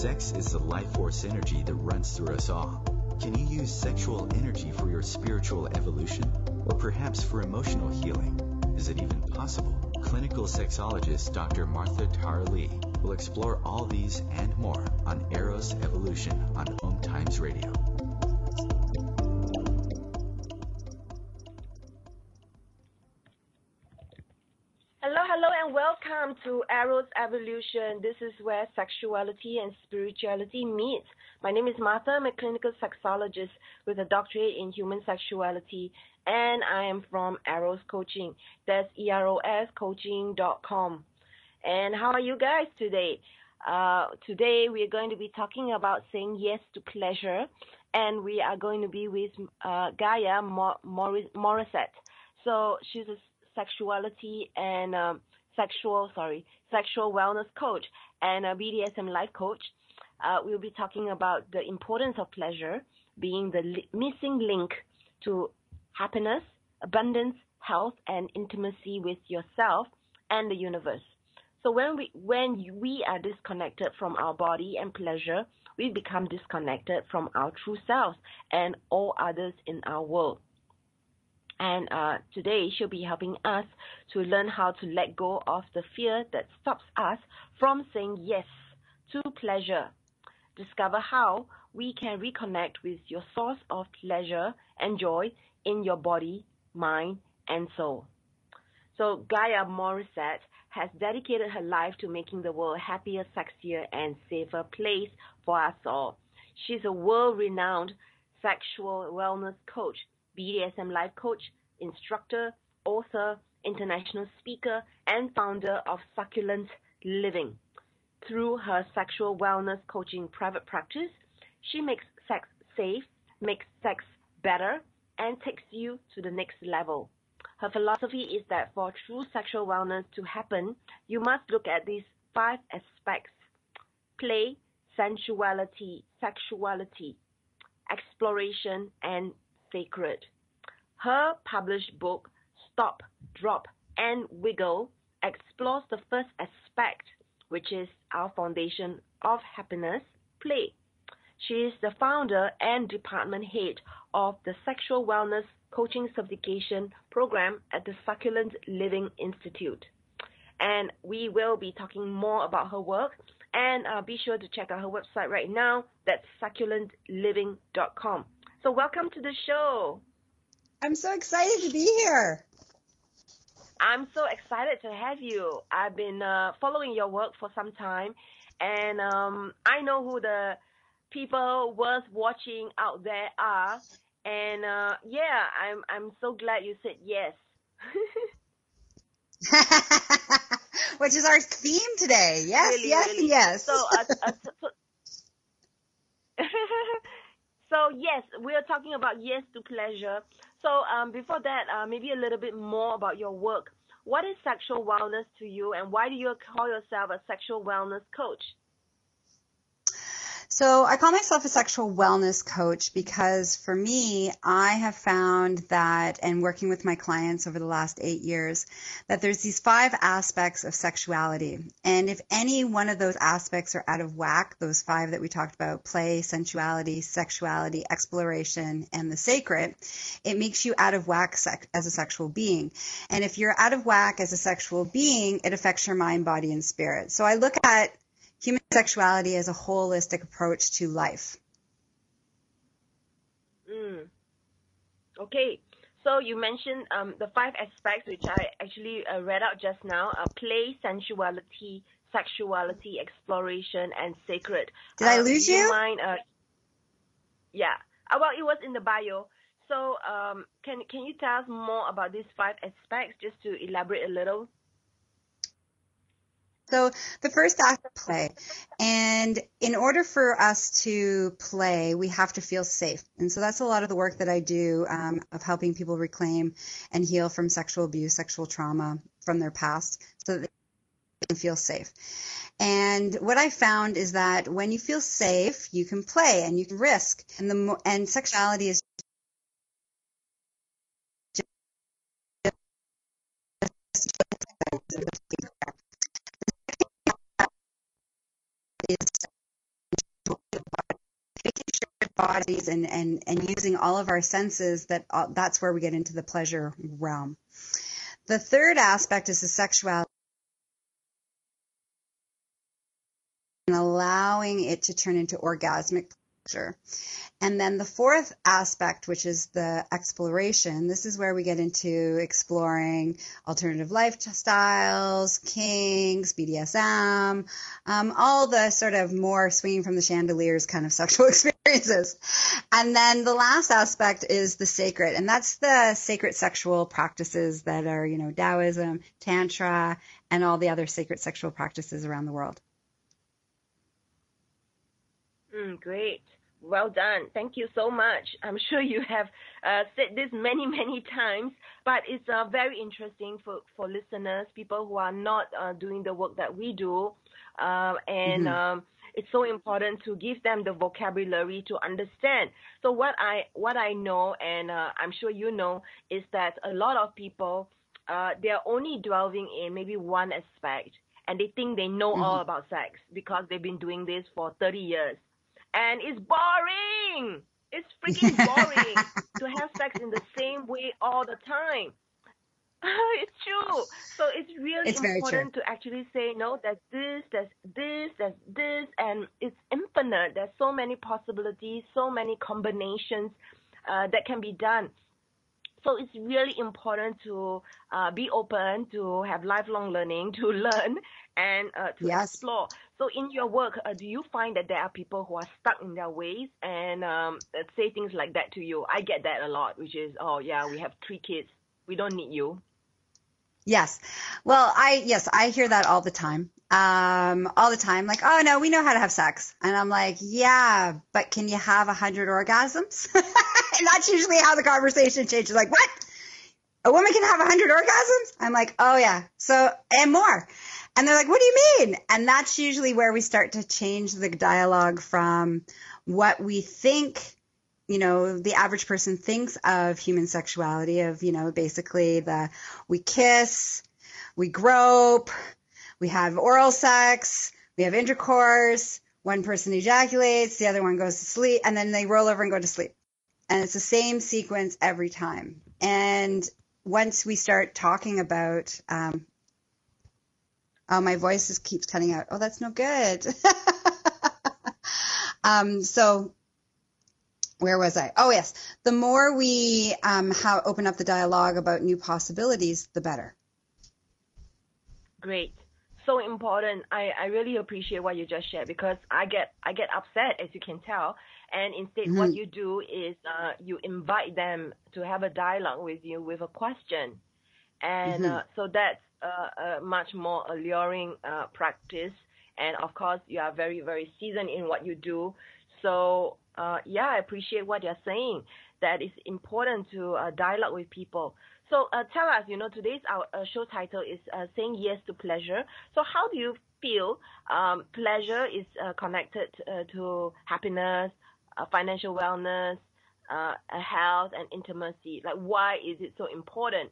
Sex is the life force energy that runs through us all. Can you use sexual energy for your spiritual evolution? Or perhaps for emotional healing? Is it even possible? Clinical sexologist Dr. Martha Tara Lee will explore all these and more on Eros Evolution on Om Times Radio. Welcome to Eros Evolution. This is where sexuality and spirituality meet. My name is Martha. I'm a clinical sexologist with a doctorate in human sexuality, and I am from Eros Coaching. That's E-R-O-S coaching.com. And how are you guys today? Uh, today we are going to be talking about saying yes to pleasure, and we are going to be with uh, Gaia Mor- Morissette. So she's a sexuality and um, sexual, sorry, sexual wellness coach and a BDSM life coach. Uh, we'll be talking about the importance of pleasure being the li- missing link to happiness, abundance, health, and intimacy with yourself and the universe. So when we when we are disconnected from our body and pleasure, we become disconnected from our true selves and all others in our world. And uh, today she'll be helping us to learn how to let go of the fear that stops us from saying yes to pleasure. Discover how we can reconnect with your source of pleasure and joy in your body, mind, and soul. So Gaia Morissette has dedicated her life to making the world a happier, sexier, and safer place for us all. She's a world-renowned sexual wellness coach BDSM life coach, instructor, author, international speaker, and founder of Succulent Living. Through her sexual wellness coaching private practice, she makes sex safe, makes sex better, and takes you to the next level. Her philosophy is that for true sexual wellness to happen, you must look at these five aspects play, sensuality, sexuality, exploration, and sacred. Her published book, Stop, Drop, and Wiggle, explores the first aspect, which is our foundation of happiness, play. She is the founder and department head of the Sexual Wellness Coaching Certification Program at the Succulent Living Institute. And we will be talking more about her work. And uh, be sure to check out her website right now. That's succulentliving.com. So, welcome to the show. I'm so excited to be here. I'm so excited to have you. I've been uh, following your work for some time, and um, I know who the people worth watching out there are. And uh, yeah, I'm I'm so glad you said yes. Which is our theme today. Yes, Really, yes, really. yes. So, uh, uh, so, so, yes, we are talking about yes to pleasure. So um, before that, uh, maybe a little bit more about your work. What is sexual wellness to you, and why do you call yourself a sexual wellness coach? So I call myself a sexual wellness coach because for me, I have found that, and working with my clients over the last eight years, that there's these five aspects of sexuality. And if any one of those aspects are out of whack, those five that we talked about, play, sensuality, sexuality, exploration, and the sacred, it makes you out of whack as a sexual being. And if you're out of whack as a sexual being, it affects your mind, body, and spirit. So I look at human sexuality as a holistic approach to life. Mm. Okay. So you mentioned um, the five aspects which I actually uh, read out just now: uh, play, sensuality, sexuality, exploration, and sacred. Did I Uh, lose do you? you? Mind? Uh, yeah. Uh, well, it was in the bio. So, um, can can you tell us more about these five aspects, just to elaborate a little? So the first act of play. And in order for us to play, we have to feel safe. And so that's a lot of the work that I do um, of helping people reclaim and heal from sexual abuse, sexual trauma from their past so that they can feel safe. And what I found is that when you feel safe, you can play and you can risk. And the and sexuality is bodies and, and, and using all of our senses that uh, that's where we get into the pleasure realm. The third aspect is the sexuality and allowing it to turn into orgasmic pleasure. And then the fourth aspect, which is the exploration, this is where we get into exploring alternative lifestyles, kinks, BDSM, um, all the sort of more swinging from the chandeliers kind of sexual experiences. And then the last aspect is the sacred, and that's the sacred sexual practices that are, you know, Taoism, Tantra, and all the other sacred sexual practices around the world. Mm, great. Well done. Thank you so much. I'm sure you have uh, said this many, many times, but it's uh, very interesting for, for listeners, people who are not uh, doing the work that we do. Um, and mm-hmm. um, it's so important to give them the vocabulary to understand. So what I what I know, and uh, I'm sure you know, is that a lot of people uh, they are only dwelling in maybe one aspect, and they think they know mm-hmm. all about sex because they've been doing this for 30 years and it's boring. It's freaking boring to have sex in the same way all the time. it's true. So it's really it's important to actually say no. There's this, there's this, there's this, and it's infinite. There's so many possibilities, so many combinations uh, that can be done. So it's really important to uh, be open, to have lifelong learning, to learn, and uh, to yes. explore. So in your work, uh, do you find that there are people who are stuck in their ways and um, say things like that to you? I get that a lot, which is, oh yeah, we have three kids, we don't need you. Yes. Well, I yes, I hear that all the time. Um, all the time, like, oh no, we know how to have sex, and I'm like, yeah, but can you have a hundred orgasms? and that's usually how the conversation changes. Like, what? A woman can have a hundred orgasms? I'm like, oh yeah. So and more. And they're like, what do you mean? And that's usually where we start to change the dialogue from what we think, you know, the average person thinks of human sexuality of, you know, basically the, we kiss, we grope, we have oral sex, we have intercourse, one person ejaculates, the other one goes to sleep, and then they roll over and go to sleep. And it's the same sequence every time. And once we start talking about um, Oh, my voice just keeps cutting out. Oh, that's no good. um, so where was I? Oh, yes. The more we um, open up the dialogue about new possibilities, the better. Great. So important. I, I really appreciate what you just shared because I get I get upset as you can tell. And instead, mm-hmm. what you do is uh, you invite them to have a dialogue with you with a question, and mm-hmm. uh, so that's a, a much more alluring uh, practice. And of course, you are very, very seasoned in what you do. So, uh, yeah, I appreciate what you're saying. That it's important to uh, dialogue with people. So, uh, tell us, you know, today's our uh, show title is uh, saying yes to pleasure. So, how do you feel um, pleasure is connected to happiness, financial wellness, health, and intimacy? Like, why is it so important?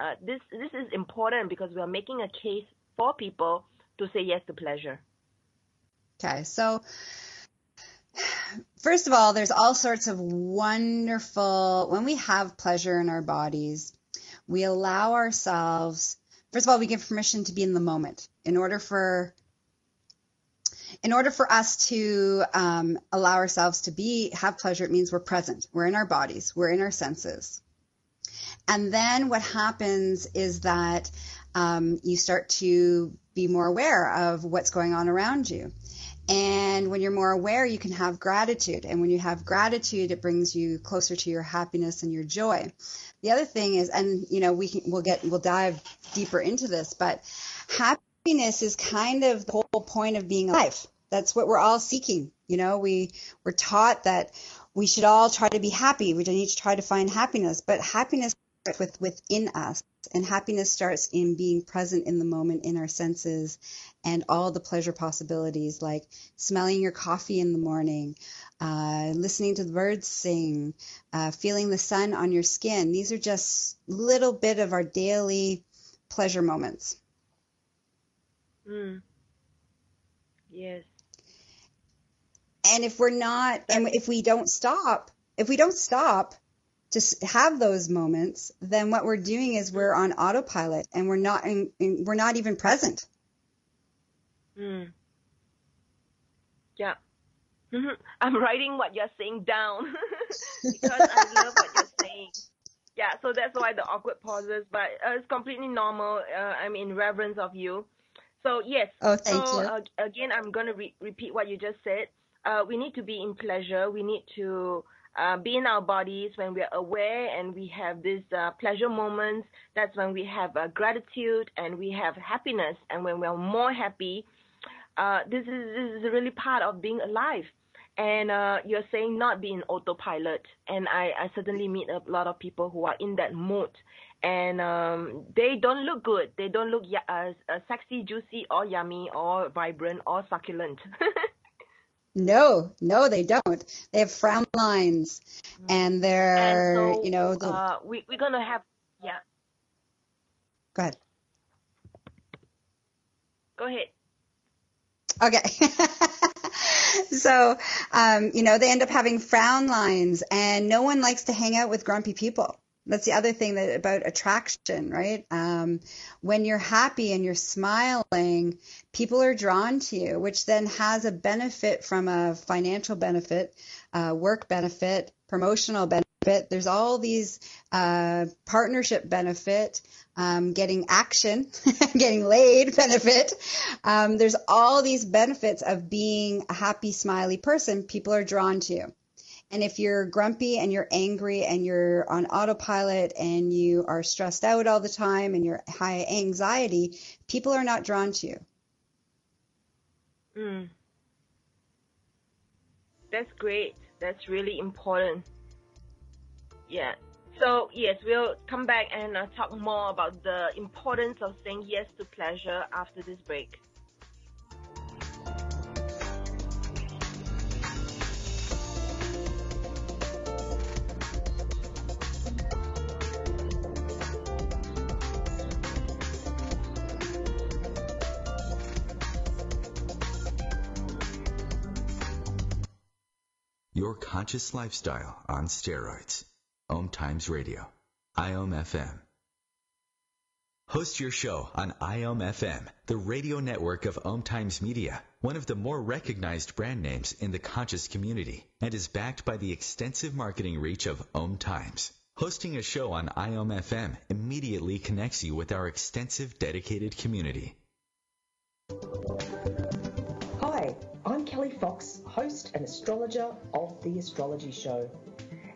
uh, this this is important because we are making a case for people to say yes to pleasure. Okay, so first of all, there's all sorts of wonderful when we have pleasure in our bodies, we allow ourselves. First of all, we give permission to be in the moment. In order for in order for us to um, allow ourselves to be have pleasure, it means we're present. We're in our bodies. We're in our senses. And then what happens is that um, you start to be more aware of what's going on around you. And when you're more aware, you can have gratitude. And when you have gratitude, it brings you closer to your happiness and your joy. The other thing is, and you know, we can, we'll get, we'll dive deeper into this, but happiness is kind of the whole point of being alive. That's what we're all seeking. You know, we, we're taught that we should all try to be happy. We need to try to find happiness, but happiness with within us and happiness starts in being present in the moment in our senses and all the pleasure possibilities like smelling your coffee in the morning uh, listening to the birds sing uh, feeling the sun on your skin. These are just little bit of our daily pleasure moments. Mm. yes. And if we're not and if we don't stop if we don't stop to have those moments, then what we're doing is we're on autopilot and we're not in, in, we're not even present. Mm. Yeah. Mm-hmm. I'm writing what you're saying down because I love what you're saying. Yeah, so that's why the awkward pauses, but uh, it's completely normal. Uh, I'm in reverence of you. So yes. Oh, thank so, you. Uh, again, I'm gonna re- repeat what you just said. Uh, we need to be in pleasure. We need to uh, be in our bodies when we are aware and we have these uh, pleasure moments. That's when we have uh, gratitude and we have happiness. And when we are more happy, uh, this is this is really part of being alive. And uh, you're saying not being autopilot. And I, I certainly meet a lot of people who are in that mood. And um, they don't look good. They don't look sexy, juicy, or yummy, or vibrant, or succulent. No, no, they don't. They have frown lines, mm-hmm. and they're, and so, you know, the... uh, we we're gonna have, yeah. Go ahead. Go ahead. Okay. so, um, you know, they end up having frown lines, and no one likes to hang out with grumpy people. That's the other thing that about attraction, right? Um, when you're happy and you're smiling, people are drawn to you, which then has a benefit from a financial benefit, uh, work benefit, promotional benefit. There's all these uh, partnership benefit, um, getting action, getting laid benefit. Um, there's all these benefits of being a happy, smiley person. People are drawn to you. And if you're grumpy and you're angry and you're on autopilot and you are stressed out all the time and you're high anxiety, people are not drawn to you. Mm. That's great. That's really important. Yeah. So, yes, we'll come back and uh, talk more about the importance of saying yes to pleasure after this break. Your conscious lifestyle on steroids. Om Times Radio. IOM FM. Host your show on IOM FM, the radio network of Om Times Media, one of the more recognized brand names in the conscious community, and is backed by the extensive marketing reach of Om Times. Hosting a show on IOM FM immediately connects you with our extensive dedicated community. Fox, host and astrologer of The Astrology Show.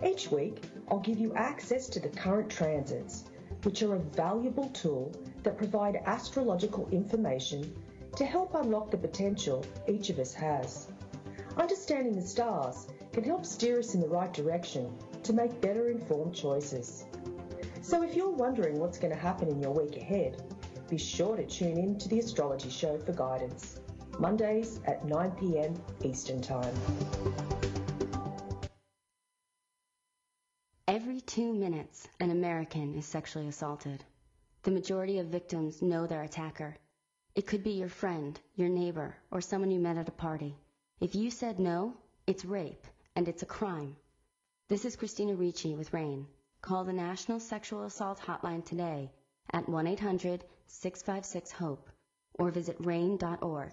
Each week, I'll give you access to the current transits, which are a valuable tool that provide astrological information to help unlock the potential each of us has. Understanding the stars can help steer us in the right direction to make better informed choices. So if you're wondering what's going to happen in your week ahead, be sure to tune in to the Astrology Show for guidance. Mondays at 9 pm Eastern Time. Every two minutes, an American is sexually assaulted. The majority of victims know their attacker. It could be your friend, your neighbor, or someone you met at a party. If you said no, it's rape, and it's a crime. This is Christina Ricci with RAINN. Call the National Sexual Assault Hotline today at 1-800-656-HOPE or visit rainn.org.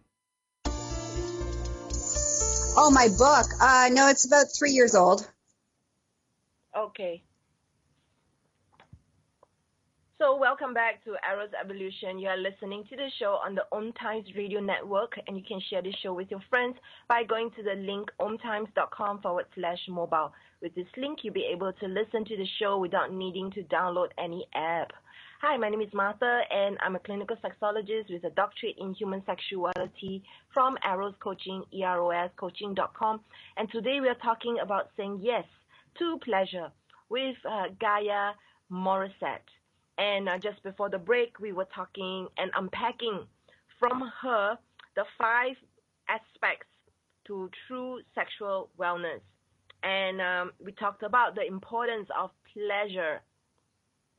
Oh, my book. Uh, no, it's about three years old. Okay. So welcome back to Eros Evolution. You are listening to the show on the Om Times Radio Network, and you can share this show with your friends by going to the link omtimes.com forward slash mobile. With this link, you'll be able to listen to the show without needing to download any app. Hi, my name is Martha, and I'm a clinical sexologist with a doctorate in human sexuality from Eros Coaching, eroscoaching.com. And today we are talking about saying yes to pleasure with uh, Gaia Morissette. And uh, just before the break, we were talking and unpacking from her the five aspects to true sexual wellness. And um, we talked about the importance of pleasure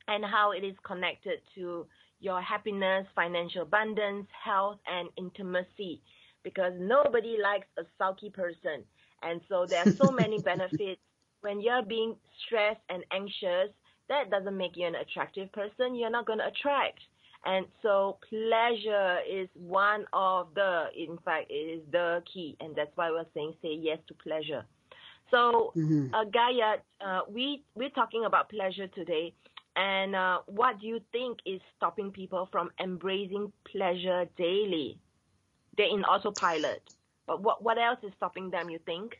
and how it is connected to your happiness, financial abundance, health, and intimacy. Because nobody likes a sulky person. And so there are so many benefits. When you're being stressed and anxious, that doesn't make you an attractive person. You're not going to attract. And so pleasure is one of the, in fact, it is the key. And that's why we're saying say yes to pleasure. So, Mm-hmm. uh, Gaia, uh, we, we're talking about pleasure today. And uh, what do you think is stopping people from embracing pleasure daily? They're in autopilot. But what, what else is stopping them, you think?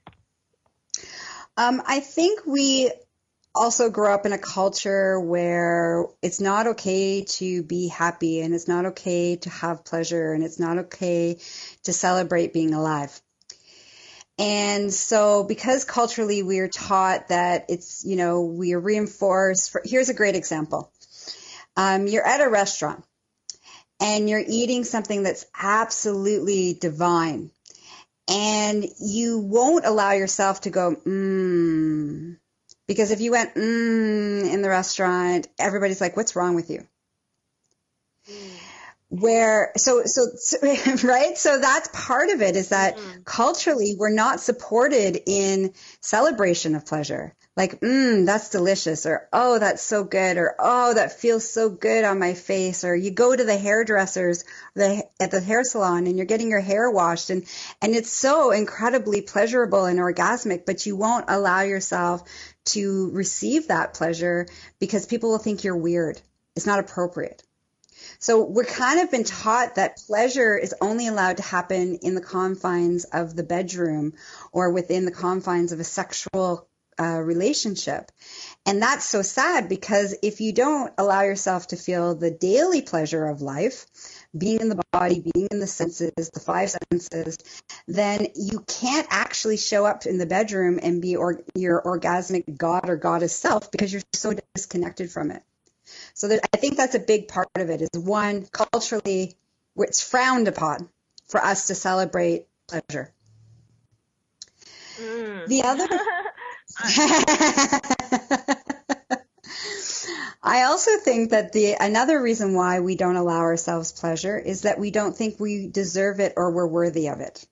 Um, I think we also grow up in a culture where it's not okay to be happy and it's not okay to have pleasure and it's not okay to celebrate being alive. And so because culturally we are taught that it's, you know, we are reinforced for, here's a great example. Um, you're at a restaurant and you're eating something that's absolutely divine and you won't allow yourself to go, mmm, because if you went mmm in the restaurant, everybody's like, "What's wrong with you?" Where so so, so right? So that's part of it is that mm-hmm. culturally we're not supported in celebration of pleasure. Like, mmm, that's delicious, or oh, that's so good, or oh, that feels so good on my face, or you go to the hairdressers the, at the hair salon and you're getting your hair washed, and and it's so incredibly pleasurable and orgasmic, but you won't allow yourself to receive that pleasure because people will think you're weird. It's not appropriate. So we're kind of been taught that pleasure is only allowed to happen in the confines of the bedroom or within the confines of a sexual uh, relationship. And that's so sad because if you don't allow yourself to feel the daily pleasure of life, being in the body, being in the senses, the five senses, then you can't actually show up in the bedroom and be or, your orgasmic god or goddess self because you're so disconnected from it. So that, I think that's a big part of it is one, culturally, it's frowned upon for us to celebrate pleasure. Mm. The other I also think that the another reason why we don't allow ourselves pleasure is that we don't think we deserve it or we're worthy of it.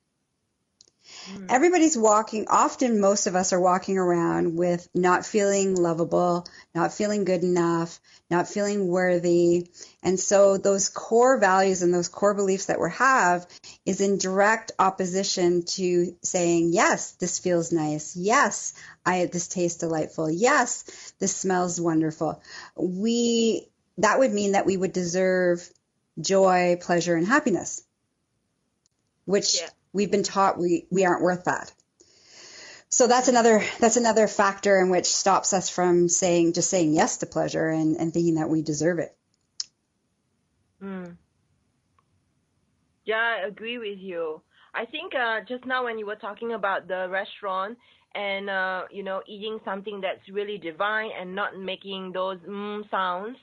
Everybody's walking, often most of us are walking around with not feeling lovable, not feeling good enough, not feeling worthy. And so those core values and those core beliefs that we have is in direct opposition to saying, yes, this feels nice. Yes, I, this tastes delightful. Yes, this smells wonderful. We, that would mean that we would deserve joy, pleasure, and happiness, which Yeah. we've been taught we, we aren't worth that. So that's another that's another factor in which stops us from saying just saying yes to pleasure and, and thinking that we deserve it. Mm. Yeah, I agree with you. I think uh, just now when you were talking about the restaurant and uh, you know eating something that's really divine and not making those mm sounds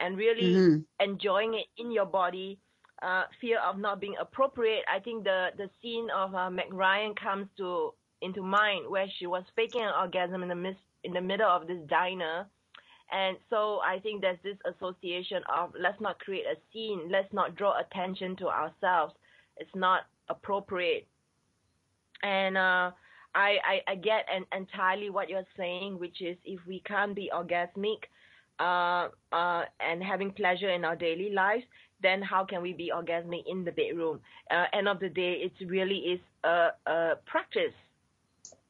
and really Mm-hmm. enjoying it in your body, uh, fear of not being appropriate. I think the the scene of uh, Meg Ryan comes to into mind where she was faking an orgasm in the midst in the middle of this diner. And so I think there's this association of let's not create a scene, let's not draw attention to ourselves. It's not appropriate. And uh, I, I I get en- entirely what you're saying, which is if we can't be orgasmic uh, uh, and having pleasure in our daily lives, then how can we be orgasmic in the bedroom? Uh, end of the day, it really is a, a practice.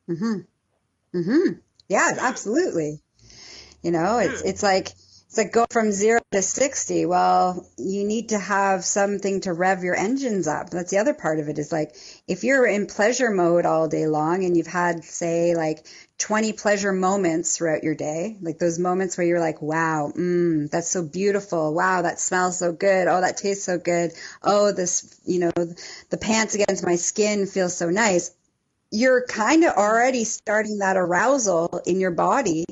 Mhm. Mhm. Yeah, absolutely. You know, it's it's like it's like go from 0 to 60. Well, you need to have something to rev your engines up. That's the other part of it is like if you're in pleasure mode all day long and you've had say like 20 pleasure moments throughout your day, like those moments where you're like, wow, mm, that's so beautiful. Wow, that smells so good. Oh, that tastes so good. Oh, this, you know, the pants against my skin feels so nice you're kind of already starting that arousal in your body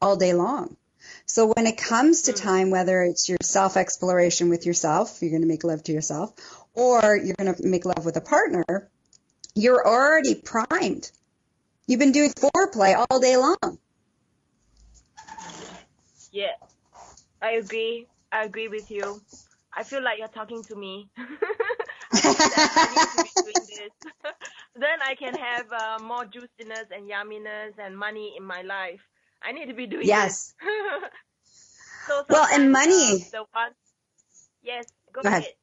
all day long. So when it comes to mm. time, whether it's your self exploration with yourself, you're going to make love to yourself, or you're going to make love with a partner, you're already primed. You've been doing foreplay all day long. Yeah, I agree. I agree with you. I feel like you're talking to me. I feel that I need to be doing this. then I can have uh, more juiciness and yumminess and money in my life. I need to be doing Yes. this. so Well, and money- uh, the one, yes, go, Go ahead. ahead.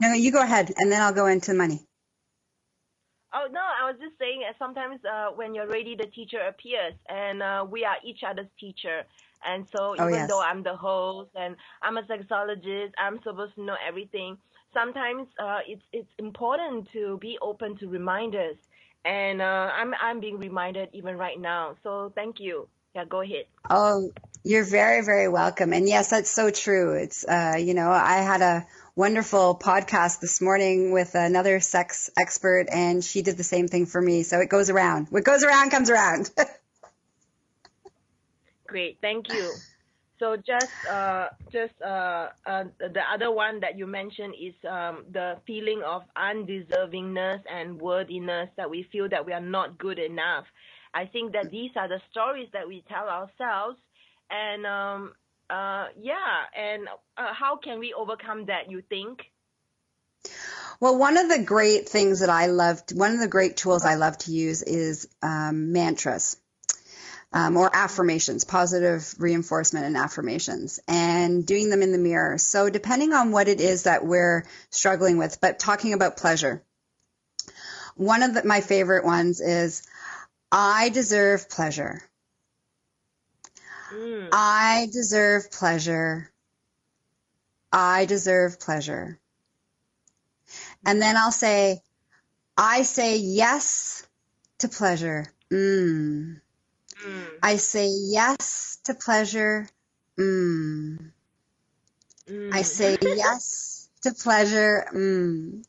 No, no, you go ahead, and then I'll go into money. Oh no, I was just saying that sometimes uh, when you're ready, the teacher appears, and uh, we are each other's teacher. And so Oh, even yes. though I'm the host and I'm a sexologist, I'm supposed to know everything. Sometimes uh, it's it's important to be open to reminders, and uh, I'm I'm being reminded even right now. So thank you. Yeah, go ahead. Oh, you're very, very welcome. And yes, that's so true. It's, uh, you know, I had a wonderful podcast this morning with another sex expert and she did the same thing for me. So it goes around. What goes around comes around. Great, thank you. So just uh, just uh, uh, the other one that you mentioned is um, the feeling of undeservingness and worthiness that we feel that we are not good enough. I think that these are the stories that we tell ourselves, and um, uh, yeah, and uh, how can we overcome that? You think? Well, one of the great things that I love, one of the great tools I love to use is um, mantras. Um, or affirmations, positive reinforcement and affirmations, and doing them in the mirror. So, depending on what it is that we're struggling with, but talking about pleasure, one of the, my favorite ones is I deserve pleasure. Mm. I deserve pleasure. I deserve pleasure. And then I'll say, I say yes to pleasure. Mm. Mm. I say yes to pleasure. Mm. Mm. I say yes to pleasure. Mm.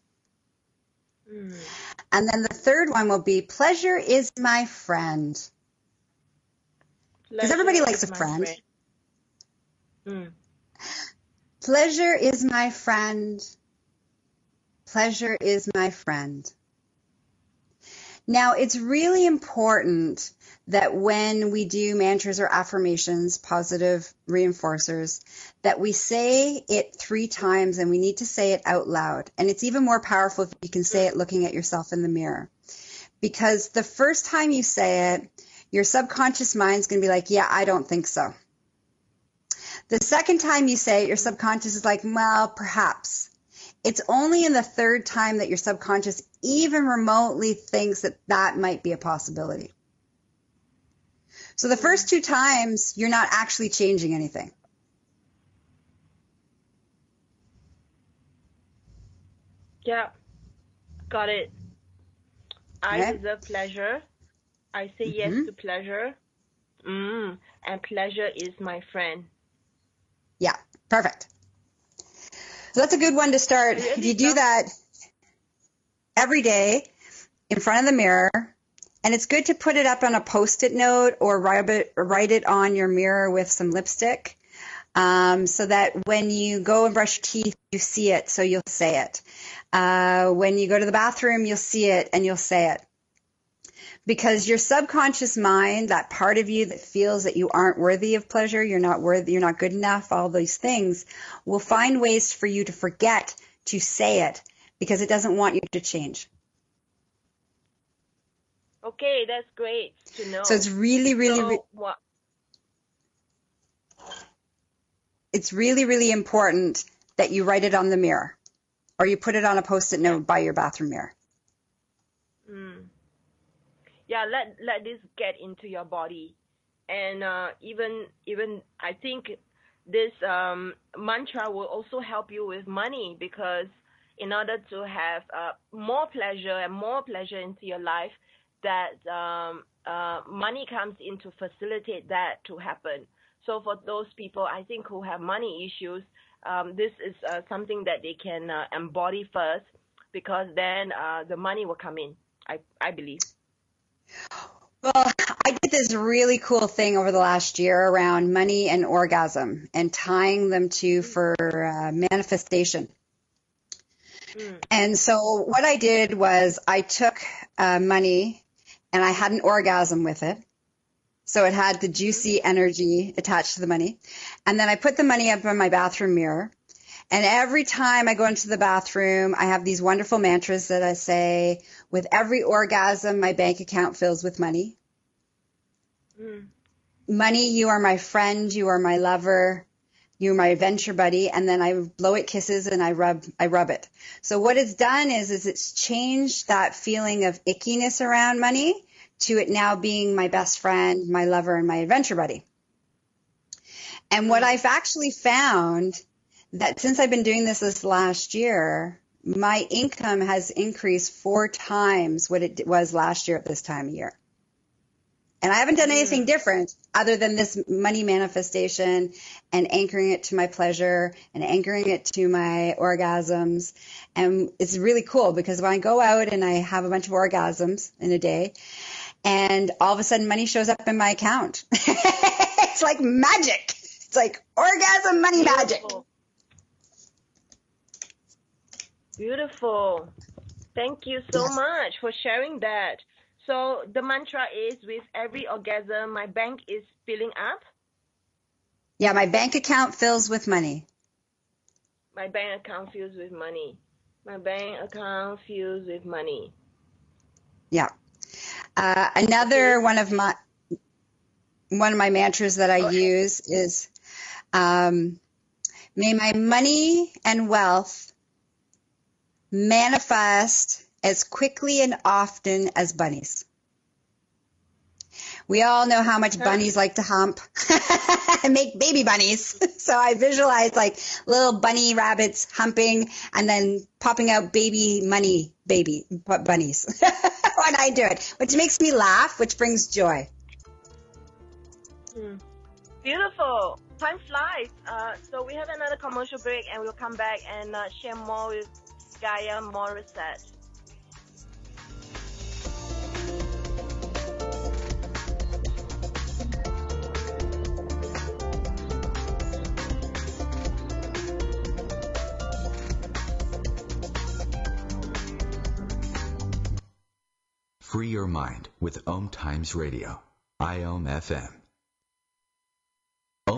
Mm. And then the third one will be pleasure is my friend. Because everybody likes a my friend. Mm. Pleasure is my friend. Pleasure is my friend. Now, it's really important that when we do mantras or affirmations, positive reinforcers, that we say it three times and we need to say it out loud. And it's even more powerful if you can say it looking at yourself in the mirror. Because the first time you say it, your subconscious mind's going to be like, yeah, I don't think so. The second time you say it, your subconscious is like, well, perhaps. It's only in the third time that your subconscious even remotely thinks that that might be a possibility. So the first two times, you're not actually changing anything. Yeah, got it. I Okay. deserve pleasure. I say yes Mhm. to pleasure. Mm, and pleasure is my friend. Yeah, perfect. So that's a good one to start. If you do that every day in front of the mirror, and it's good to put it up on a post-it note or write it, write it on your mirror with some lipstick, um, so that when you go and brush your teeth, you see it, so you'll say it. Uh, when you go to the bathroom, you'll see it and you'll say it. Because your subconscious mind, that part of you that feels that you aren't worthy of pleasure, you're not worthy, you're not good enough, all these things, will find ways for you to forget to say it because it doesn't want you to change. Okay, that's great to know. So it's really, really, So re- what? it's really, really important that you write it on the mirror or you put it on a post-it note by your bathroom mirror. Yeah, let let this get into your body, and uh, even even I think this um, mantra will also help you with money because in order to have uh, more pleasure and more pleasure into your life, that um, uh, money comes in to facilitate that to happen. So for those people, I think who have money issues, um, this is uh, something that they can uh, embody first, because then uh, the money will come in. I I believe. Well, I did this really cool thing over the last year around money and orgasm and tying them to for uh, manifestation. And so what I did was I took uh, money and I had an orgasm with it. So it had the juicy energy attached to the money. And then I put the money up in my bathroom mirror. And every time I go into the bathroom, I have these wonderful mantras that I say, with every orgasm, my bank account fills with money. Mm. Money, you are my friend, you are my lover, you're my adventure buddy, and then I blow it kisses and I rub I rub it. So what it's done is is it's changed that feeling of ickiness around money to it now being my best friend, my lover, and my adventure buddy. And what I've actually found that since I've been doing this this last year, my income has increased four times what it was last year at this time of year. And I haven't done mm. anything different other than this money manifestation and anchoring it to my pleasure and anchoring it to my orgasms. And it's really cool because when I go out and I have a bunch of orgasms in a day and all of a sudden money shows up in my account. it's like magic. It's like orgasm money magic. Beautiful. Thank you so Yes. much for sharing that. So the mantra is with every orgasm, my bank is filling up. Yeah, my bank account fills with money. My bank account fills with money. My bank account fills with money. Yeah. Uh, another one of my one of my mantras that I use is um, may my money and wealth manifest as quickly and often as bunnies. We all know how much bunnies like to hump and make baby bunnies. So I visualize like little bunny rabbits humping and then popping out baby money baby bunnies when I do it, which makes me laugh, which brings joy. Hmm. Beautiful. Time flies. Uh, so we have another commercial break and we'll come back and uh, share more with Gaia Morissette. Free your mind with Om Times Radio, IOM FM.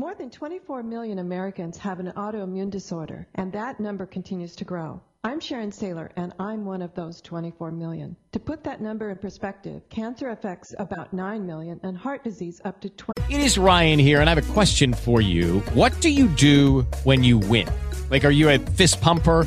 More than 24 million Americans have an autoimmune disorder, and that number continues to grow. I'm Sharon Saylor, and I'm one of those 24 million. To put that number in perspective, cancer affects about 9 million and heart disease up to 20. It is Ryan here, and I have a question for you. What do you do when you win? Like, are you a fist pumper?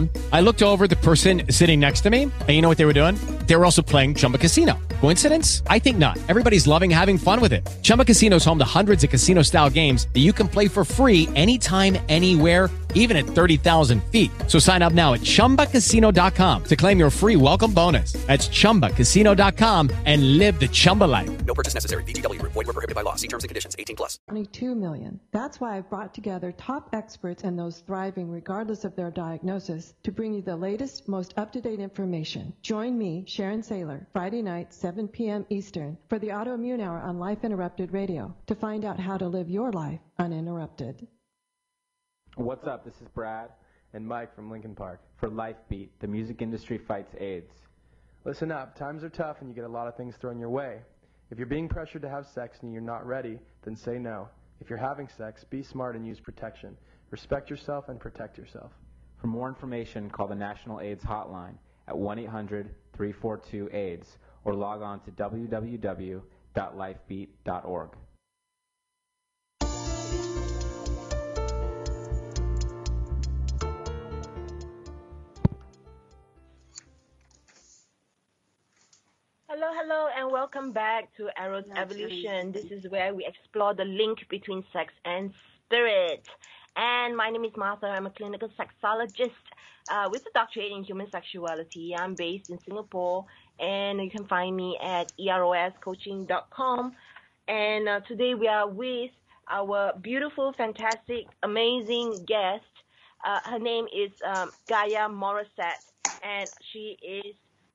Um, I looked over the person sitting next to me, and you know what they were doing? They were also playing Chumba Casino. Coincidence? I think not. Everybody's loving having fun with it. Chumba Casino is home to hundreds of casino style games that you can play for free anytime, anywhere, even at 30,000 feet. So sign up now at chumbacasino.com to claim your free welcome bonus. That's chumbacasino.com and live the Chumba life. No purchase necessary. VGW. Void were prohibited by law. See terms and conditions. 18 plus. 22 million. That's why I've brought together top experts and those thriving regardless of their diagnosis to bring you the latest, most up-to-date information. Join me, Sharon Saylor, Friday night, 7 p.m. Eastern, for the Autoimmune Hour on Life Interrupted Radio to find out how to live your life uninterrupted. What's up? This is Brad and Mike from Linkin Park for Life Beat, the music industry fights AIDS. Listen up, times are tough and you get a lot of things thrown your way. If you're being pressured to have sex and you're not ready, then say no. If you're having sex, be smart and use protection. Respect yourself and protect yourself. For more information, call the National AIDS Hotline at 1-800-342-AIDS or log on to www.lifebeat.org. Hello, hello, and welcome back to Eros Evolution. This is where we explore the link between sex and spirit. And my name is Martha. I'm a clinical sexologist uh, with a doctorate in human sexuality. I'm based in Singapore, and you can find me at eroscoaching.com. And uh, today we are with our beautiful, fantastic, amazing guest. Uh, her name is um, Gaia Morrissette, and she is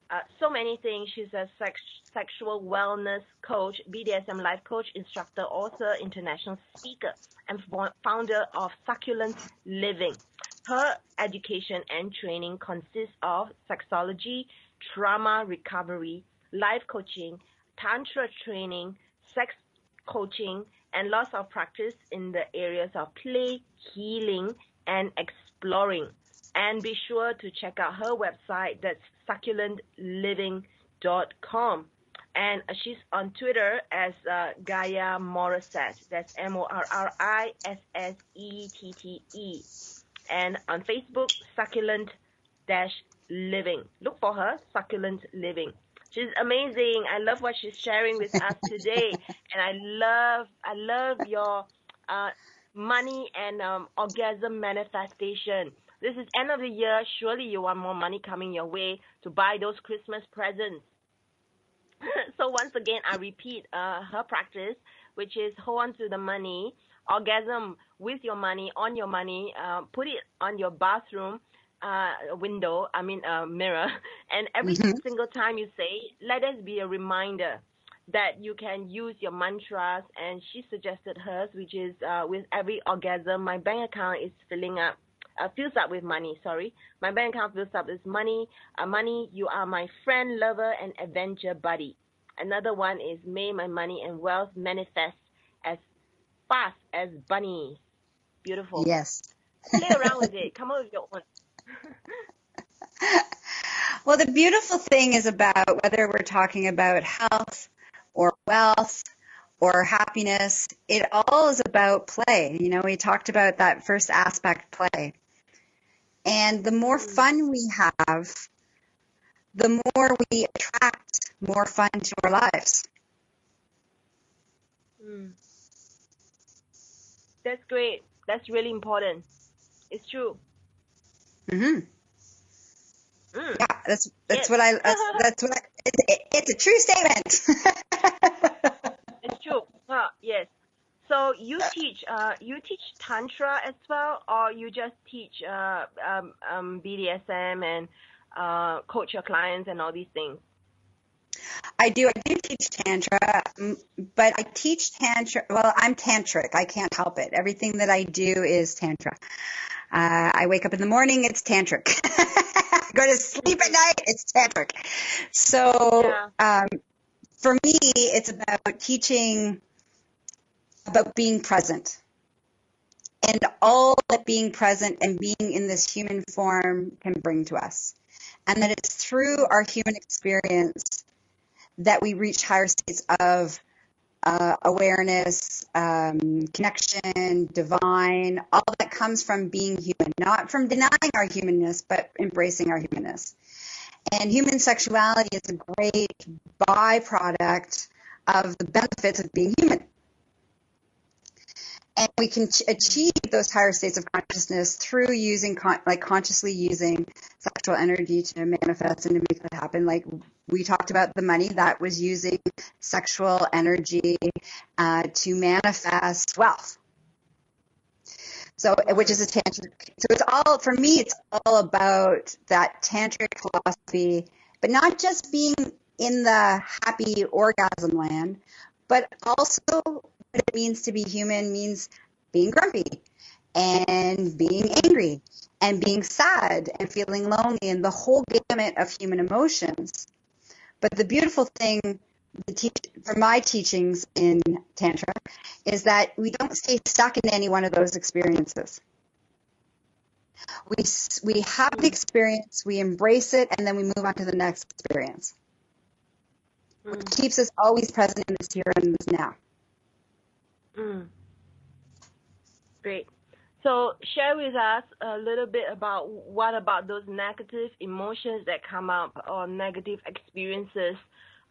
uh, so many things. She's a sex, sexual wellness coach, BDSM life coach, instructor, author, international speaker, and founder of Succulent Living. Her education and training consists of sexology, trauma recovery, life coaching, tantra training, sex coaching, and lots of practice in the areas of play, healing, and exploring. And be sure to check out her website. That's succulentliving.com. And she's on Twitter as uh, Gaia Morrissette. That's M O R R I S S E T T E. And on Facebook, Succulent Dash Living. Look for her, Succulent Living. She's amazing. I love what she's sharing with us today, and I love, I love your uh, money and um, orgasm manifestation. This is end of the year. Surely you want more money coming your way to buy those Christmas presents. so once again, I repeat uh, her practice, which is hold on to the money, orgasm with your money, on your money, uh, put it on your bathroom uh, window, I mean uh, mirror, and every Mhm. single time you say, let us be a reminder that you can use your mantras. And she suggested hers, which is uh, with every orgasm, my bank account is filling up. Uh, fills up with money. Sorry, my bank account fills up with money. Uh, money, you are my friend, lover, and adventure buddy. Another one is may my money and wealth manifest as fast as bunnies. Beautiful. Yes. Play around with it. Come up with your own. Well, the beautiful thing is about whether we're talking about health or wealth or happiness, it all is about play. You know, we talked about that first aspect, play. And the more fun we have, the more we attract more fun to our lives. Mm. That's great. That's really important. It's true. Mhm. Mm. Yeah, that's that's Yes. what I that's, that's what I, it, it, it's a true statement. It's true. Huh, yes. So you teach uh, you teach tantra as well, or you just teach uh, um, um, BDSM and uh, coach your clients and all these things? I do. I do teach tantra, but I teach tantra. Well, I'm tantric. I can't help it. Everything that I do is tantra. Uh, I wake up in the morning, it's tantric. Go to sleep at night, it's tantric. So yeah. um, for me, it's about teaching about being present and all that being present and being in this human form can bring to us. And that it's through our human experience that we reach higher states of uh, awareness, um, connection, divine, all that comes from being human, not from denying our humanness, but embracing our humanness. And human sexuality is a great byproduct of the benefits of being human and we can achieve those higher states of consciousness through using con- like consciously using sexual energy to manifest and to make that happen. Like we talked about the money that was using sexual energy uh, to manifest wealth. So which is a tantric so it's all for me it's all about that tantric philosophy but not just being in the happy orgasm land but also what it means to be human means being grumpy and being angry and being sad and feeling lonely and the whole gamut of human emotions. But the beautiful thing teach, for my teachings in Tantra is that we don't stay stuck in any one of those experiences. We, we have the experience, we embrace it, and then we move on to the next experience. Which mm. keeps us always present in this here and this now. Mm. Great. So share with us a little bit about what about those negative emotions that come up or negative experiences.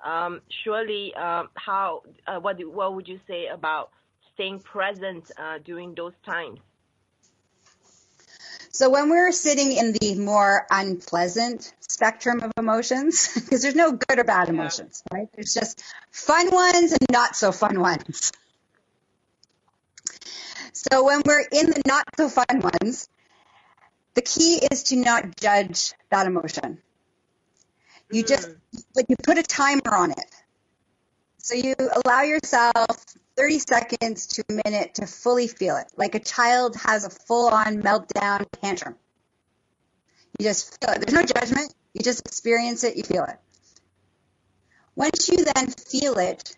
Um, surely, uh, how uh, what what would you say about staying present uh, during those times? So when we're sitting in the more unpleasant spectrum of emotions, because there's no good or bad emotions, right? There's just fun ones and not so fun ones. So when we're in the not so fun ones, the key is to not judge that emotion. You mm. just, but you put a timer on it. So you allow yourself 30 seconds to a minute to fully feel it, like a child has a full on meltdown tantrum. You just feel it. There's no judgment. You just experience it, you feel it. Once you then feel it,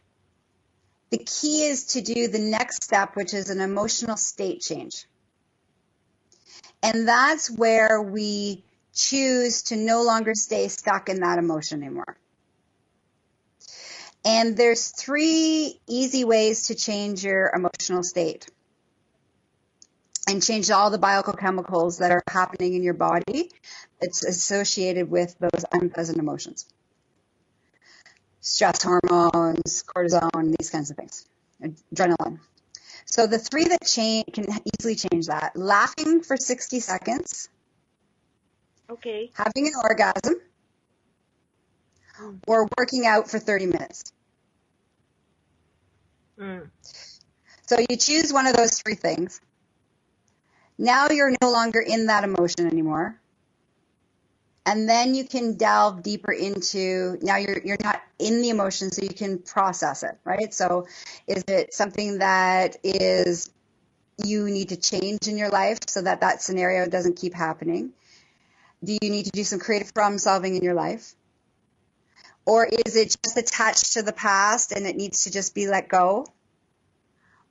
the key is to do the next step, which is an emotional state change. And that's where we choose to no longer stay stuck in that emotion anymore. And there's three easy ways to change your emotional state and change all the biochemicals that are happening in your body that's associated with those unpleasant emotions stress hormones, cortisone, these kinds of things, adrenaline. So the three that change can easily change that: laughing for 60 seconds, okay, having an orgasm, or working out for 30 minutes. Mm. So you choose one of those three things. Now you're no longer in that emotion anymore and then you can delve deeper into now you're you're not in the emotion so you can process it right? So is it something that is you need to change in your life so that that scenario doesn't keep happening? Do you need to do some creative problem solving in your life? Or is it just attached to the past and it needs to just be let go?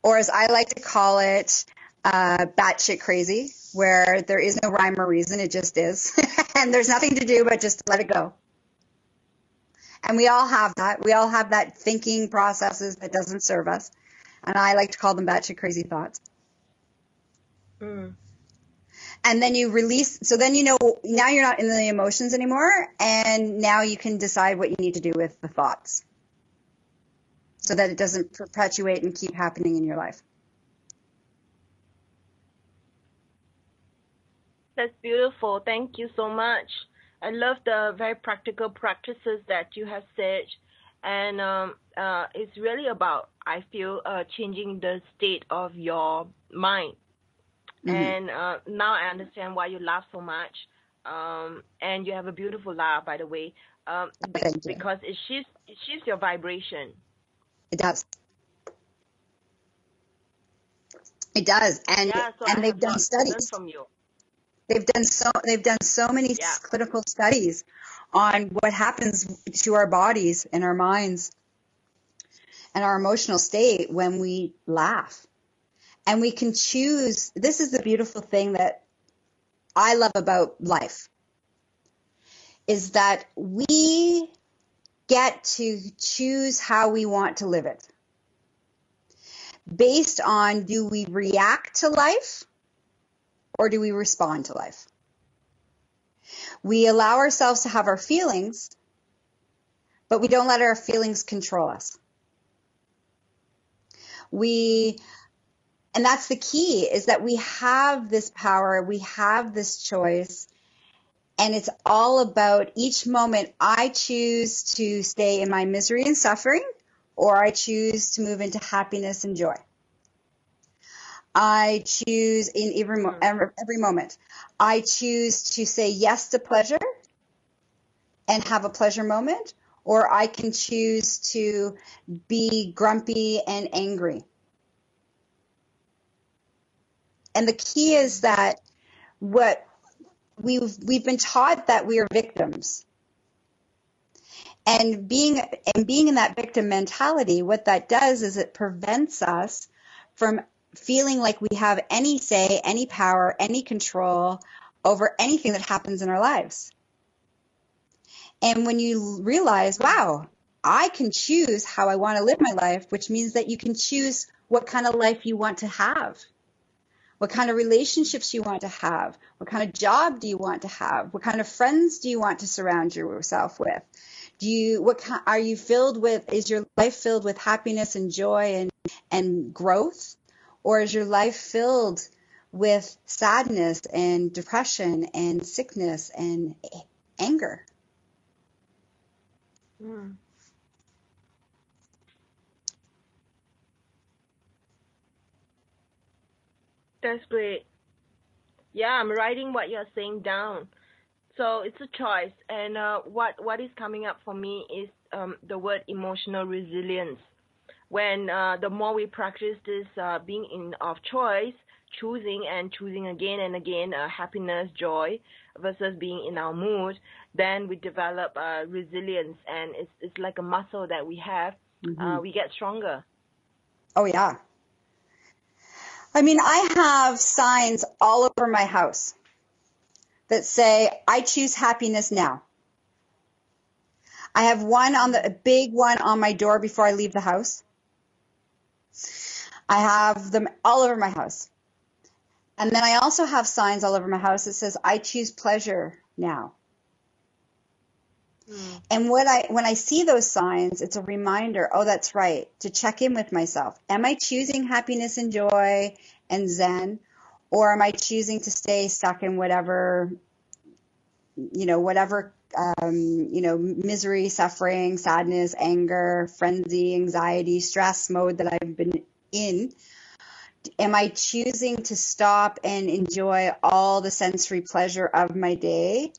Or as i like to call it uh, batshit crazy, where there is no rhyme or reason, it just is. and there's nothing to do but just let it go. And we all have that. We all have that thinking processes that doesn't serve us. And I like to call them batshit crazy thoughts. Mm. And then you release, so then you know, now you're not in the emotions anymore, and now you can decide what you need to do with the thoughts so that it doesn't perpetuate and keep happening in your life. That's beautiful. Thank you so much. I love the very practical practices that you have said, and um, uh, it's really about I feel uh, changing the state of your mind. Mhm. And uh, now I understand why you laugh so much. Um, and you have a beautiful laugh, by the way, um, Thank you. because it shifts it shifts your vibration. It does. It does, and yeah, so and I they've done lots to learn studies. from you. They've done so they've done so many Yeah. clinical studies on what happens to our bodies and our minds and our emotional state when we laugh. And we can choose this is the beautiful thing that I love about life is that we get to choose how we want to live it. Based on do we react to life or do we respond to life? We allow ourselves to have our feelings, but we don't let our feelings control us. We, and that's the key is that we have this power, we have this choice, and it's all about each moment I choose to stay in my misery and suffering, or I choose to move into happiness and joy. I choose in every, mo- mm-hmm. every, every moment. I choose to say yes to pleasure and have a pleasure moment, or I can choose to be grumpy and angry. And the key is mm-hmm. that what we've we've been taught that we are victims. And being and being in that victim mentality, what that does is it prevents us from feeling like we have any say, any power, any control over anything that happens in our lives. And when you realize, wow, I can choose how I want to live my life, which means that you can choose what kind of life you want to have. What kind of relationships you want to have? What kind of job do you want to have? What kind of friends do you want to surround yourself with? Do you what ki- are you filled with? Is your life filled with happiness and joy and and growth, or is your life filled with sadness and depression and sickness and anger? Mm. That's great. Yeah, I'm writing what you're saying down. So it's a choice, and uh, what what is coming up for me is um, the word emotional resilience. When uh, the more we practice this uh, being in of choice, choosing and choosing again and again uh, happiness, joy, versus being in our mood, then we develop uh, resilience, and it's it's like a muscle that we have. Uh, Mhm. we get stronger. Oh yeah. I mean, I have signs all over my house that say, I choose happiness now. I have one on the, a big one on my door before I leave the house. I have them all over my house. And then I also have signs all over my house that says, I choose pleasure now. Hmm. And what I when I see those signs, it's a reminder, oh that's right, to check in with myself. Am I choosing happiness and joy and zen or am I choosing to stay stuck in whatever you know, whatever um, you know, misery, suffering, sadness, anger, frenzy, anxiety, stress mode that I've been in? Am I choosing to stop and enjoy all the sensory pleasure of my day?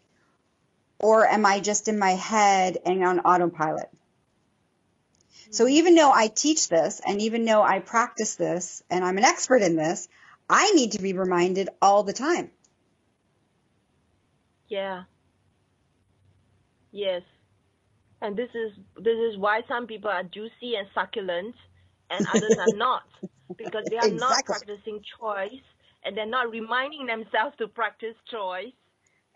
or am I just in my head and on autopilot? So even though I teach this and even though I practice this and I'm an expert in this, I need to be reminded all the time. Yeah. Yes. And this is this is why some people are juicy and succulent and others are not. Because they are not practicing choice and they're not reminding themselves to practice choice.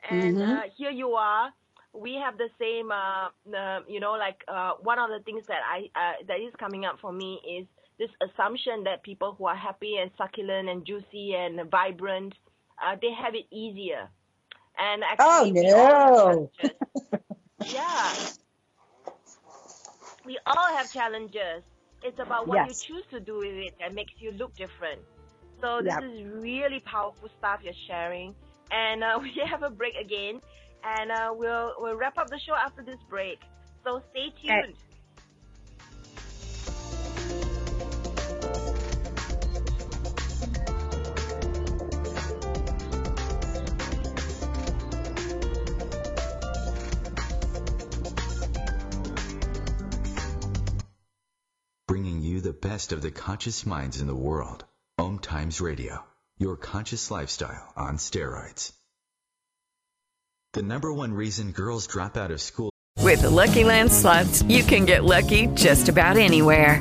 And Mhm. uh, here you are. We have the same, uh, uh, you know, like uh, one of the things that I uh, that is coming up for me is this assumption that people who are happy and succulent and juicy and vibrant, uh, they have it easier. And Oh actually, have no. yeah. We all have challenges. It's about what Yes. you choose to do with it that makes you look different. So this Yep. is really powerful stuff you're sharing. And uh, we have a break again, and uh, we'll we'll wrap up the show after this break. So stay tuned. Bringing you the best of the conscious minds in the world. Om Times Radio, your conscious lifestyle on steroids. The number one reason girls drop out of school. With the Lucky Land slots, you can get lucky just about anywhere.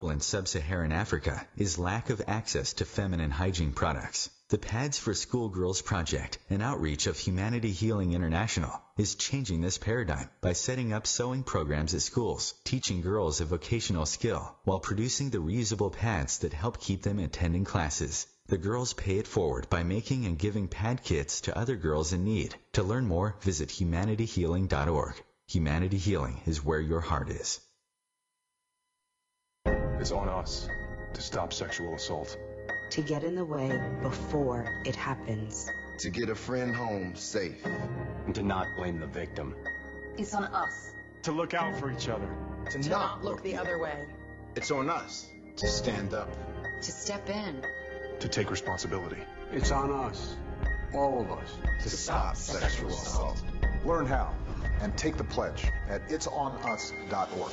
In sub-Saharan Africa is lack of access to feminine hygiene products. The Pads for Schoolgirls Project, an outreach of Humanity Healing International, is changing this paradigm by setting up sewing programs at schools, teaching girls a vocational skill, while producing the reusable pads that help keep them attending classes. The girls pay it forward by making and giving pad kits to other girls in need. To learn more, visit humanityhealing.org. Humanity Healing is where your heart is. It's on us to stop sexual assault. To get in the way before it happens. To get a friend home safe. And to not blame the victim. It's on us. To look out for each other. To, to not look the other way. It's on us to stand up. To step in to take responsibility. It's on us, all of us, to, to stop, stop sexual assault. assault. Learn how and take the pledge at itsonus.org.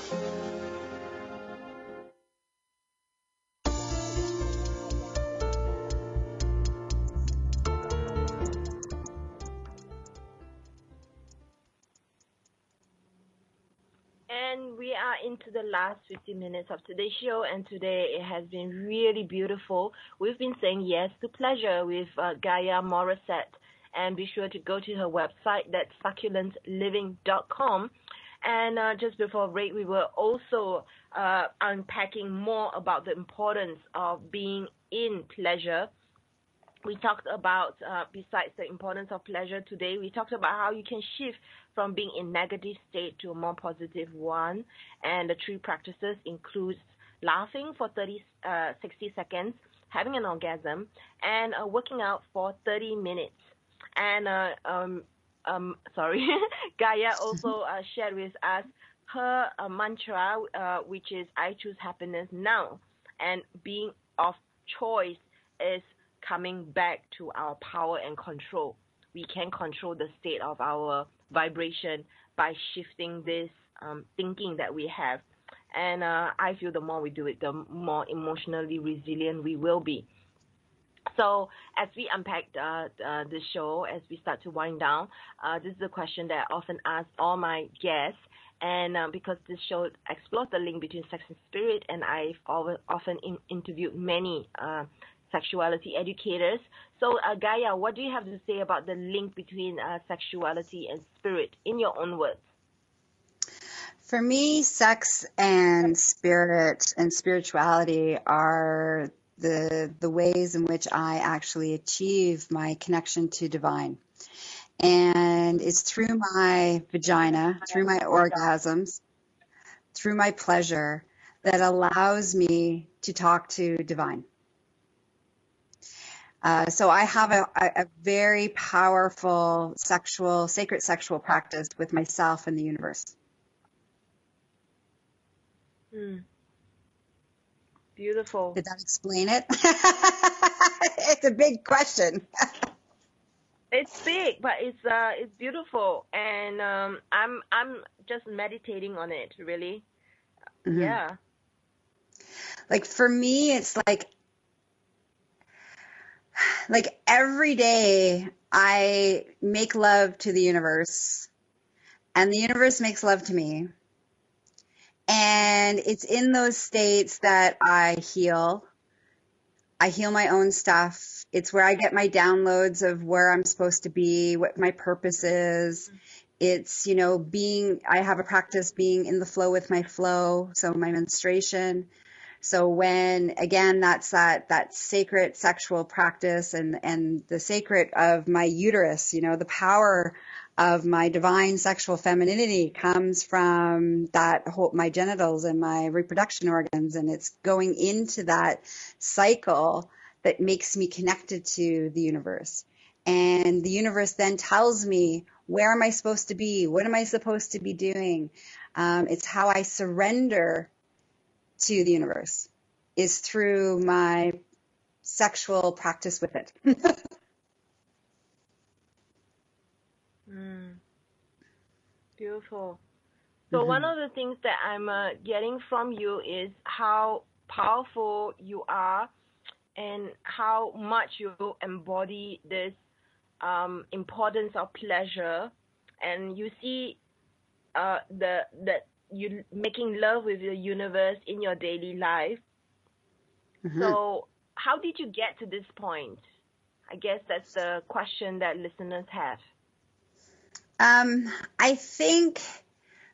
into the last 50 minutes of today's show, and today it has been really beautiful. We've been saying yes to pleasure with uh, Gaia Morrissette, and be sure to go to her website, that's succulentliving.com. And uh, just before break, we were also uh, unpacking more about the importance of being in pleasure we talked about, uh, besides the importance of pleasure today, we talked about how you can shift from being in negative state to a more positive one. And the three practices includes laughing for 30, uh, 60 seconds, having an orgasm, and uh, working out for 30 minutes. And uh, um, um, sorry, Gaia also uh, shared with us her uh, mantra, which is "I choose happiness now," and being of choice is coming back to our power and control. We can control the state of our vibration by shifting this um, thinking that we have. And uh, I feel the more we do it, the more emotionally resilient we will be. So, as we unpack uh, uh, the show, as we start to wind down, uh, this is a question that I often ask all my guests. And uh, because this show explores the link between sex and spirit, and I've often in- interviewed many uh, sexuality educators. So, uh, Gaia, what do you have to say about the link between uh, sexuality and spirit in your own words? For me, sex and spirit and spirituality are the the ways in which I actually achieve my connection to divine. And it's through my vagina, through my orgasms, through my pleasure that allows me to talk to divine. Uh, so I have a, a, very powerful sexual, sacred sexual practice with myself and the universe. Hmm. Beautiful. Did that explain it? it's a big question. it's big, but it's uh, it's beautiful, and um, I'm I'm just meditating on it. Really, mm-hmm. yeah. Like for me, it's like like every day I make love to the universe and the universe makes love to me. And it's in those states that I heal. I heal my own stuff. It's where I get my downloads of where I'm supposed to be, what my purpose is. It's, you know, being, I have a practice being in the flow with my flow. So my menstruation, so when again, that's that that sacred sexual practice and and the sacred of my uterus, you know, the power of my divine sexual femininity comes from that whole my genitals and my reproduction organs, and it's going into that cycle that makes me connected to the universe. And the universe then tells me, where am I supposed to be? What am I supposed to be doing? Um, it's how I surrender to the universe is through my sexual practice with it. mm. Beautiful. So Mm-hmm. one of the things that I'm uh, getting from you is how powerful you are and how much you embody this um, importance of pleasure, and you see uh, the that you making love with the universe in your daily life. Mhm. So how did you get to this point? I guess that's the question that listeners have. Um, I think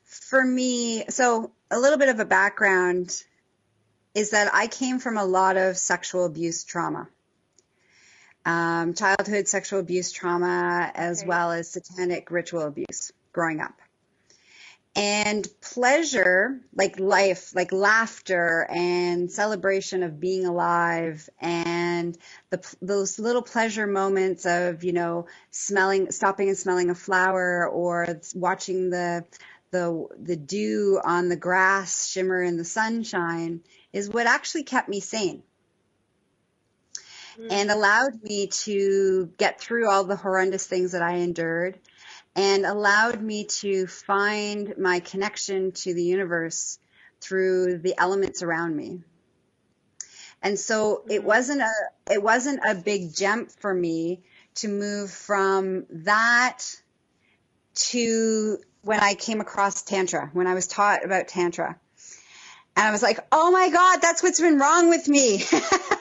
for me, so a little bit of a background is that I came from a lot of sexual abuse trauma. Um, childhood sexual abuse trauma as Okay. well as satanic ritual abuse growing up. And pleasure, like life, like laughter and celebration of being alive and the, those little pleasure moments of, you know, smelling, stopping and smelling a flower or watching the, the, the dew on the grass shimmer in the sunshine is what actually kept me sane. Mm. And allowed me to get through all the horrendous things that I endured and allowed me to find my connection to the universe through the elements around me. And so it mm-hmm. wasn't a it wasn't a big jump for me to move from that to when I came across tantra, when I was taught about tantra. And I was like, "Oh my god, that's what's been wrong with me."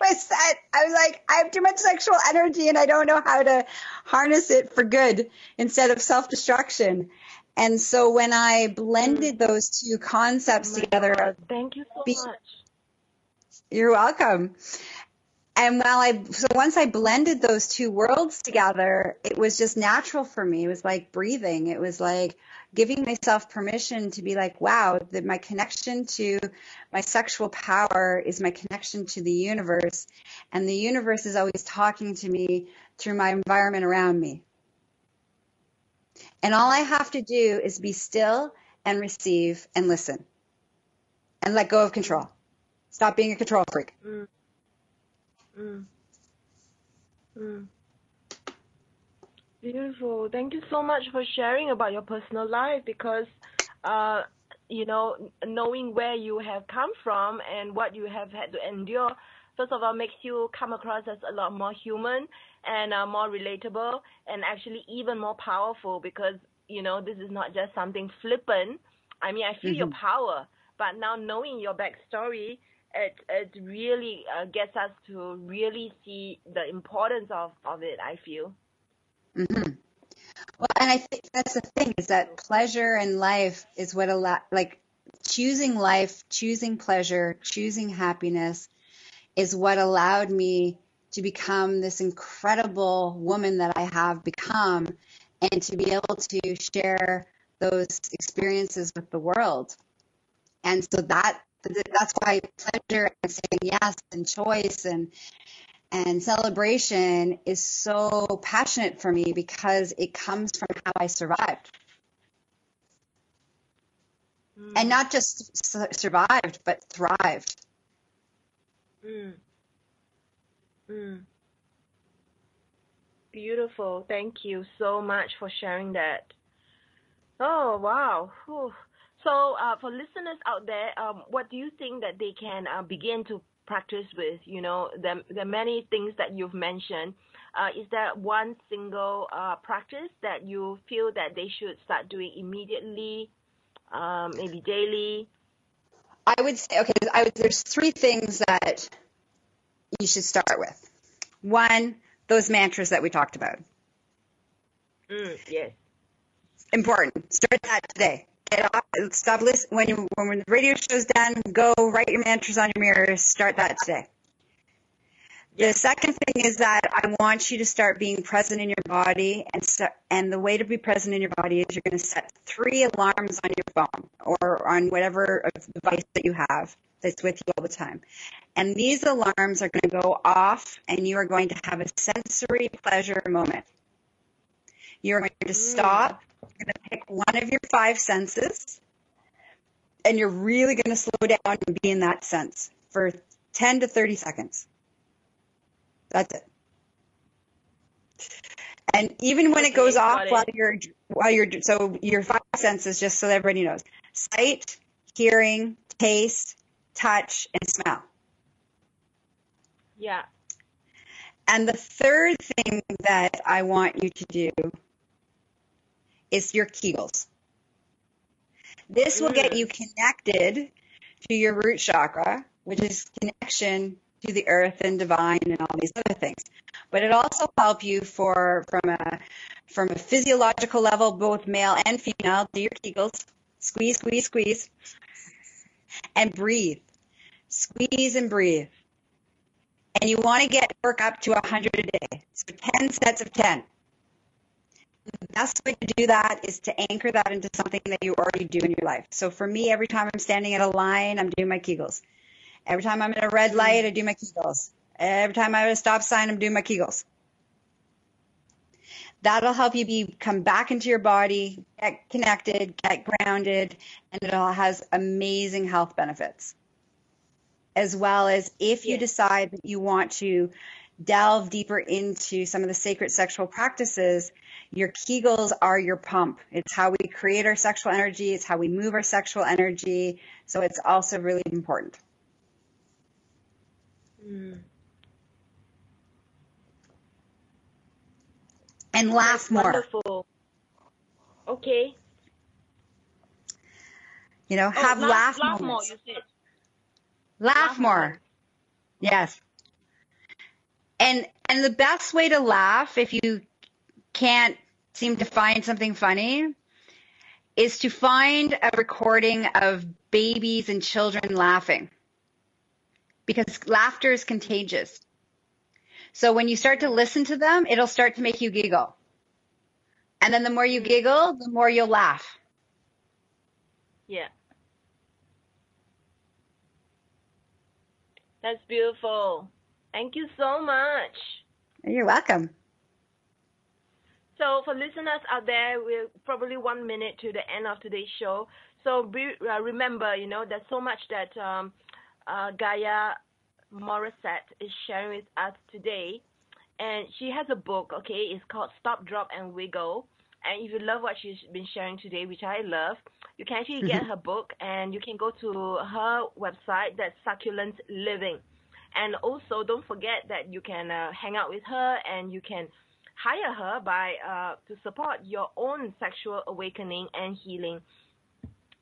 I was that I was like, I have too much sexual energy and I don't know how to harness it for good instead of self-destruction. And so when I blended those two concepts oh together, Thank you so Be- much. you're welcome. And while I, so once I blended those two worlds together, it was just natural for me. It was like breathing. It was like giving myself permission to be like, wow, that my connection to my sexual power is my connection to the universe. And the universe is always talking to me through my environment around me. And all I have to do is be still and receive and listen and let go of control. Stop being a control freak. Mm. Mm. Mm. Beautiful. Thank you so much for sharing about your personal life because, uh, you know, knowing where you have come from and what you have had to endure, first of all, makes you come across as a lot more human and uh, more relatable and actually even more powerful because, you know, this is not just something flippant. I mean, I feel your Mhm. power, but now knowing your backstory, it it really uh, gets us to really see the importance of of it. I feel. Hmm Well, and I think that's the thing is that pleasure in life is what allow, like choosing life, choosing pleasure, choosing happiness is what allowed me to become this incredible woman that I have become and to be able to share those experiences with the world. And so that that's why pleasure and saying yes and choice and and celebration is so passionate for me because it comes from how I survived. And not just su- survived, but thrived. Mm. Mm. Beautiful. Thank you so much for sharing that. Oh wow. Whew. So uh, for listeners out there, um, what do you think that they can uh, begin to practice with? You know, the the many things that you've mentioned. Uh, is there one single uh, practice that you feel that they should start doing immediately, um, maybe daily? I would say, okay, I would, there's three things that you should start with. One, those mantras that we talked about. Mm, yes. Important. Start that today. Get off, stop listening. When, you, when the radio show's done, go write your mantras on your mirror. Start that today. The second thing is that I want you to start being present in your body, and start, and the way to be present in your body is you're going to set three alarms on your phone or on whatever device that you have. that's with you all the time. And these alarms are going to go off and you are going to have a sensory pleasure moment. You're going to mm. stop, you're going to pick one of your five senses, and you're really going to slow down and be in that sense for 10 to 30 seconds. That's it. And even when it goes off it. while you're while you're so your five senses, just so that everybody knows: sight, hearing, taste, touch, and smell. Yeah. And the third thing that I want you to do is your Kegels. This will get you mm. connected to your root chakra, which is connection to the earth and divine and all these other things. But it also help you for from a from a physiological level, both male and female. Do your Kegels, squeeze, squeeze, squeeze, and breathe. Squeeze and breathe. And you want to get work up to 100 a day. So 10 sets of 10. The best way to do that is to anchor that into something that you already do in your life. So for me, every time I'm standing at a line, I'm doing my Kegels. Every time I'm at a red light, I do my Kegels. Every time I'm at a stop sign, I'm doing my Kegels. That'll help you be come back into your body, get connected, get grounded, and it all has amazing health benefits. As well as if you decide that you want to delve deeper into some of the sacred sexual practices, your Kegels are your pump. It's how we create our sexual energy, it's how we move our sexual energy. So it's also really important. Mm. And laugh That's more. Wonderful. Okay. You know, Oh, have laugh, laugh, laugh more. Said. Laugh more. Yes. And and the best way to laugh if you can't seem to find something funny is to find a recording of babies and children laughing. Because laughter is contagious. So when you start to listen to them, it'll start to make you giggle. And then the more you giggle, the more you'll laugh. Yeah. That's beautiful. Thank you so much. You're welcome. So for listeners out there, we're probably one minute to the end of today's show. So be, uh, remember, you know, there's so much that um, uh, Gaia Morrissette is sharing with us today. And she has a book, okay? It's called Stop, Drop, and Wiggle. And if you love what she's been sharing today, which I love, you can actually get her book and you can go to her website, that's Succulent Living. And also, don't forget that you can uh, hang out with her and you can hire her by uh, to support your own sexual awakening and healing.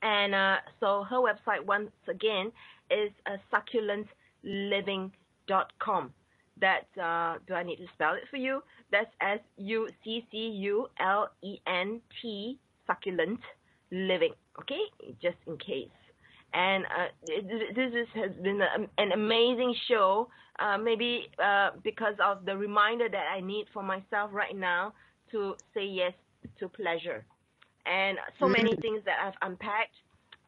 And uh, so her website once again is uh, succulentliving.com. That uh, do I need to spell it for you? That's S U C C U L E N T succulent living. Okay, just in case. And uh, this is, has been a, an amazing show. Uh, maybe uh, because of the reminder that I need for myself right now to say yes to pleasure, and so many things that I've unpacked.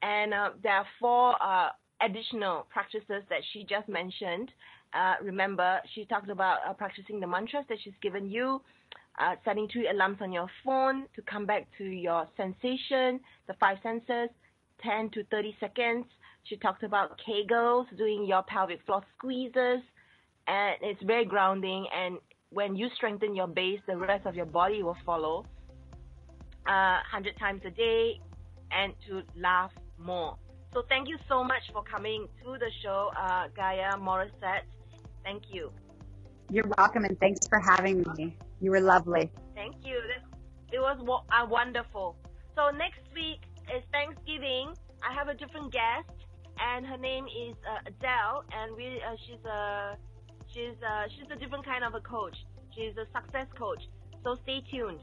And uh, there are four uh, additional practices that she just mentioned. Uh, remember, she talked about uh, practicing the mantras that she's given you, uh, setting three alarms on your phone to come back to your sensation, the five senses, 10 to 30 seconds. She talked about Kegels, doing your pelvic floor squeezes, and it's very grounding. And when you strengthen your base, the rest of your body will follow. Uh, 100 times a day, and to laugh more. So thank you so much for coming to the show, uh, Gaia Morrissette. Thank you. You're welcome and thanks for having me. You were lovely. Thank you. It was uh, wonderful. So next week is Thanksgiving. I have a different guest, and her name is uh, Adele, and we uh, she's a she's a, she's a different kind of a coach. She's a success coach. So stay tuned.